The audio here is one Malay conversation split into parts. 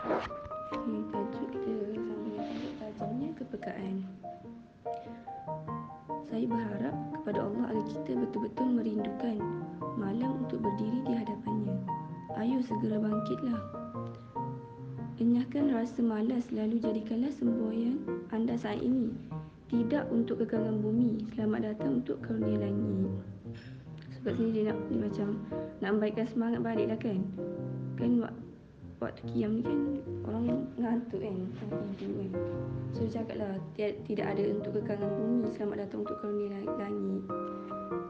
Hmm, tajuk dia sama tajamnya kepekaan. Saya berharap kepada Allah agar kita betul-betul merindukan malam untuk berdiri di hadapannya. Ayo segera bangkitlah. Enyahkan rasa malas lalu jadikanlah semboyan anda saat ini. Tidak untuk kekangan bumi. Selamat datang untuk karunia langit. Sebab sini dia nak dia macam nak membaikkan semangat baliklah kan. Kan waktu kiam ni kan orang ngantuk kan. Tidur kan. So dia cakap lah tidak ada untuk kekangan bumi, selamat datang untuk karunia langit.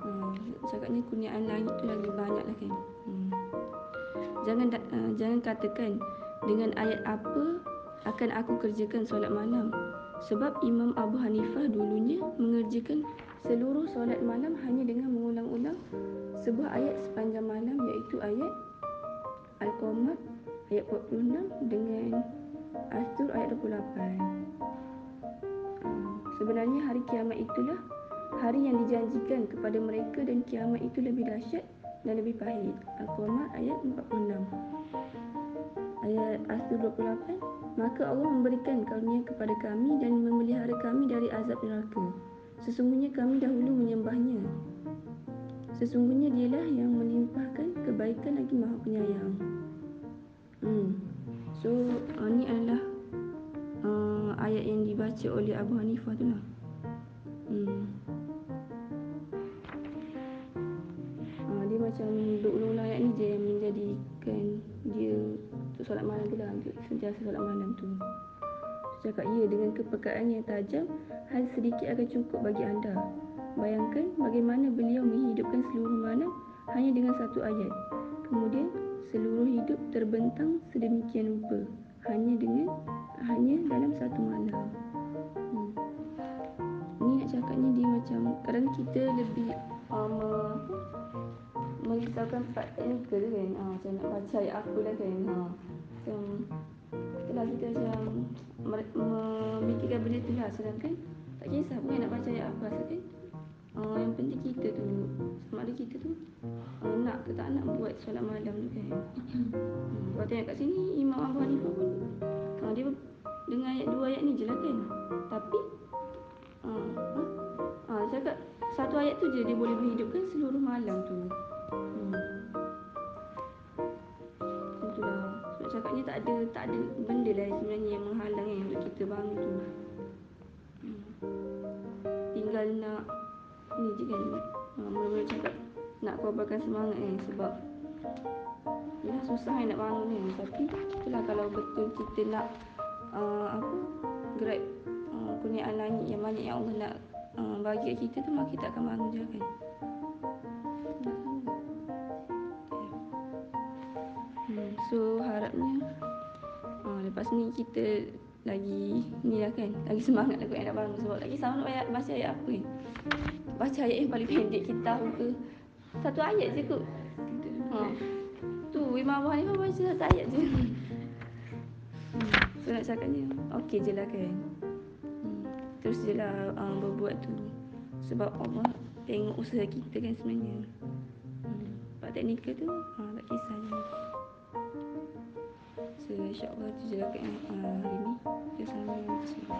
Hmm, cakapnya kurniaan langit tu lagi banyak lah kan. Hmm. Jangan uh, jangan katakan dengan ayat apa akan aku kerjakan solat malam sebab Imam Abu Hanifah dulunya mengerjakan seluruh solat malam hanya dengan mengulang-ulang sebuah ayat sepanjang malam iaitu ayat Al-Qamar ayat 46 dengan Astur ayat 28 hmm, sebenarnya hari kiamat itulah hari yang dijanjikan kepada mereka dan kiamat itu lebih dahsyat dan lebih pahit. Al-Qamar ayat 46 ayat Asr 28 maka Allah memberikan karunia kepada kami dan memelihara kami dari azab neraka. Sesungguhnya kami dahulu menyembahnya. Sesungguhnya dialah yang melimpahkan kebaikan lagi maha penyayang hmm. so uh, ni adalah uh, ayat yang dibaca oleh Abu Hanifah tu lah hmm. uh, dia macam duk-ulang ayat ni je yang menjadikan dia untuk solat malam tu lah untuk sentiasa solat malam tu cakap ya dengan kepekaan yang tajam hal sedikit akan cukup bagi anda bayangkan bagaimana beliau menghidupkan seluruh malam hanya dengan satu ayat kemudian seluruh hidup terbentang sedemikian rupa. Hanya dengan hanya dalam satu malam hmm. ni nak cakapnya dia macam kadang kita lebih um, merisaukan tu kan. Ha, macam nak baca ayat apa lah kan. Ha. macam itulah kita macam memikirkan benda tu lah. Sedangkan tak kisah pun nak baca ayat apa asal kan solat malam tu kan hmm, kalau tengok kat sini Imam Abu Hanifah pun uh, dia dengan ayat dua ayat ni je lah kan tapi uh, uh, cakap satu ayat tu je dia boleh menghidupkan seluruh malam tu Hmm. Itulah. Sebab cakapnya tak ada tak ada benda lah sebenarnya yang menghalang yang untuk kita bangun tu. Hmm. Tinggal nak ni je kan. Ha, mula-mula cakap nak kobarkan semangat kan sebab Ya susah nak bangun ni. Tapi itulah kalau betul kita nak uh, Apa Grab uh, Kurniaan langit yang banyak yang Allah nak uh, Bagi kita tu Maka kita akan bangun je kan? So harapnya uh, Lepas ni kita Lagi Ni lah kan? Lagi semangat lah nak bangun. Sebab lagi sama nak baca, baca ayat apa ni? Baca ayat yang paling pendek kita ke? Satu ayat je kot Oh. Eh. Tu Imam Abu Hanifah baca satu ayat je. Hmm. So nak cakapnya Okay je lah kan. Hmm. Terus je lah uh, berbuat tu. Sebab Allah tengok usaha kita kan sebenarnya. Hmm. Pak teknikal tu ha, tak kisah je. So insyaAllah tu je lah kan uh, hari ni. Kita sama-sama